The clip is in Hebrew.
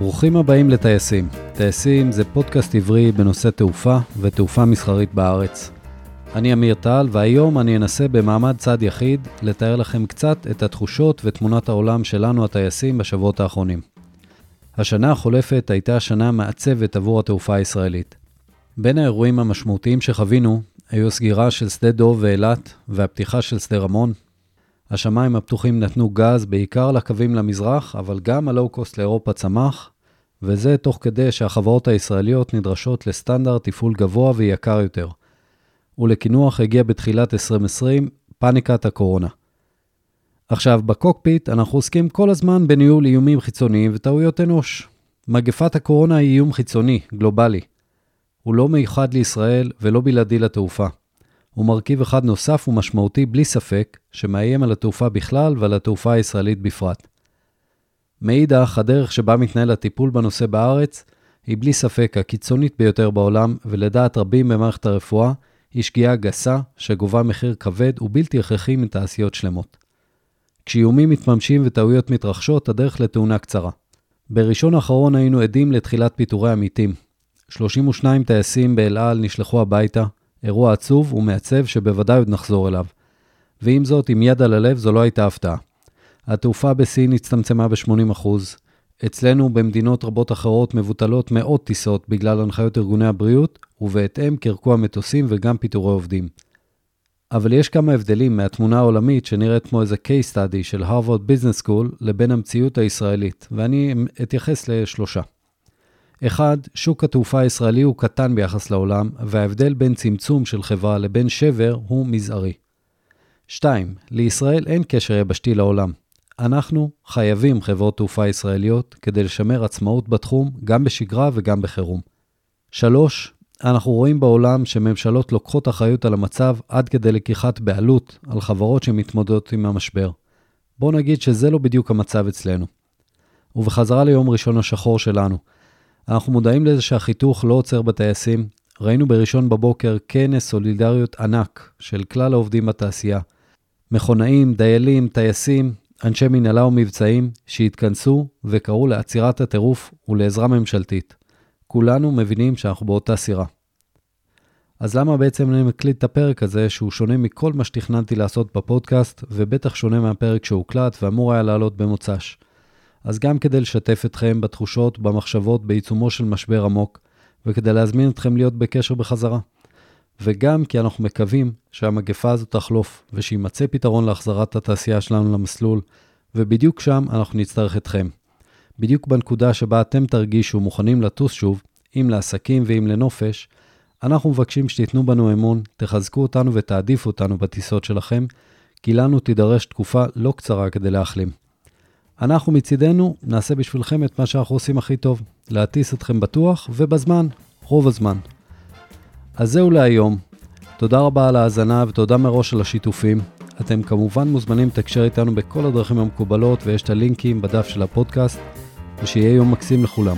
ברוכים הבאים לטייסים. טייסים זה פודקאסט עברי בנושא תעופה ותעופה מסחרית בארץ. אני אמיר טל, והיום אני אנסה במעמד צד יחיד לתאר לכם קצת את התחושות ותמונת העולם שלנו הטייסים בשבועות האחרונים. השנה החולפת הייתה שנה מעצבת עבור התעופה הישראלית. בין האירועים המשמעותיים שחווינו היו הסגירה של שדה דוב ואילת והפתיחה של שדה רמון, השמיים הפתוחים נתנו גז בעיקר לקווים למזרח, אבל גם הלואו-קוסט לאירופה צמח, וזה תוך כדי שהחברות הישראליות נדרשות לסטנדרט תפעול גבוה ויקר יותר. ולקינוח הגיע בתחילת 2020 פאניקת הקורונה. עכשיו, בקוקפיט אנחנו עוסקים כל הזמן בניהול איומים חיצוניים וטעויות אנוש. מגפת הקורונה היא איום חיצוני, גלובלי. הוא לא מיוחד לישראל ולא בלעדי לתעופה. הוא מרכיב אחד נוסף ומשמעותי בלי ספק, שמאיים על התעופה בכלל ועל התעופה הישראלית בפרט. מאידך, הדרך שבה מתנהל הטיפול בנושא בארץ היא בלי ספק הקיצונית ביותר בעולם, ולדעת רבים במערכת הרפואה, היא שגיאה גסה שגובה מחיר כבד ובלתי הכרחי מתעשיות שלמות. כשאיומים מתממשים וטעויות מתרחשות, הדרך לתאונה קצרה. בראשון האחרון היינו עדים לתחילת פיטורי עמיתים. 32 טייסים באל על נשלחו הביתה, אירוע עצוב ומעצב שבוודאי עוד נחזור אליו. ועם זאת, עם יד על הלב, זו לא הייתה הפתעה. התעופה בסין הצטמצמה ב-80%. אצלנו, במדינות רבות אחרות, מבוטלות מאות טיסות בגלל הנחיות ארגוני הבריאות, ובהתאם קרקוע המטוסים וגם פיטורי עובדים. אבל יש כמה הבדלים מהתמונה העולמית שנראית כמו איזה case study של Harvard Business School לבין המציאות הישראלית, ואני אתייחס לשלושה. אחד, שוק התעופה הישראלי הוא קטן ביחס לעולם, וההבדל בין צמצום של חברה לבין שבר הוא מזערי. 2. לישראל אין קשר יבשתי לעולם. אנחנו חייבים חברות תעופה ישראליות כדי לשמר עצמאות בתחום, גם בשגרה וגם בחירום. 3. אנחנו רואים בעולם שממשלות לוקחות אחריות על המצב עד כדי לקיחת בעלות על חברות שמתמודדות עם המשבר. בואו נגיד שזה לא בדיוק המצב אצלנו. ובחזרה ליום ראשון השחור שלנו, אנחנו מודעים לזה שהחיתוך לא עוצר בטייסים. ראינו בראשון בבוקר כנס סולידריות ענק של כלל העובדים בתעשייה. מכונאים, דיילים, טייסים, אנשי מנהלה ומבצעים שהתכנסו וקראו לעצירת הטירוף ולעזרה ממשלתית. כולנו מבינים שאנחנו באותה סירה. אז למה בעצם אני מקליט את הפרק הזה, שהוא שונה מכל מה שתכננתי לעשות בפודקאסט, ובטח שונה מהפרק שהוקלט ואמור היה לעלות במוצ"ש? אז גם כדי לשתף אתכם בתחושות, במחשבות, בעיצומו של משבר עמוק, וכדי להזמין אתכם להיות בקשר בחזרה. וגם כי אנחנו מקווים שהמגפה הזאת תחלוף, ושימצא פתרון להחזרת התעשייה שלנו למסלול, ובדיוק שם אנחנו נצטרך אתכם. בדיוק בנקודה שבה אתם תרגישו מוכנים לטוס שוב, אם לעסקים ואם לנופש, אנחנו מבקשים שתיתנו בנו אמון, תחזקו אותנו ותעדיפו אותנו בטיסות שלכם, כי לנו תידרש תקופה לא קצרה כדי להחלים. אנחנו מצידנו נעשה בשבילכם את מה שאנחנו עושים הכי טוב, להטיס אתכם בטוח ובזמן, רוב הזמן. אז זהו להיום. תודה רבה על ההאזנה ותודה מראש על השיתופים. אתם כמובן מוזמנים לתקשר איתנו בכל הדרכים המקובלות ויש את הלינקים בדף של הפודקאסט, ושיהיה יום מקסים לכולם.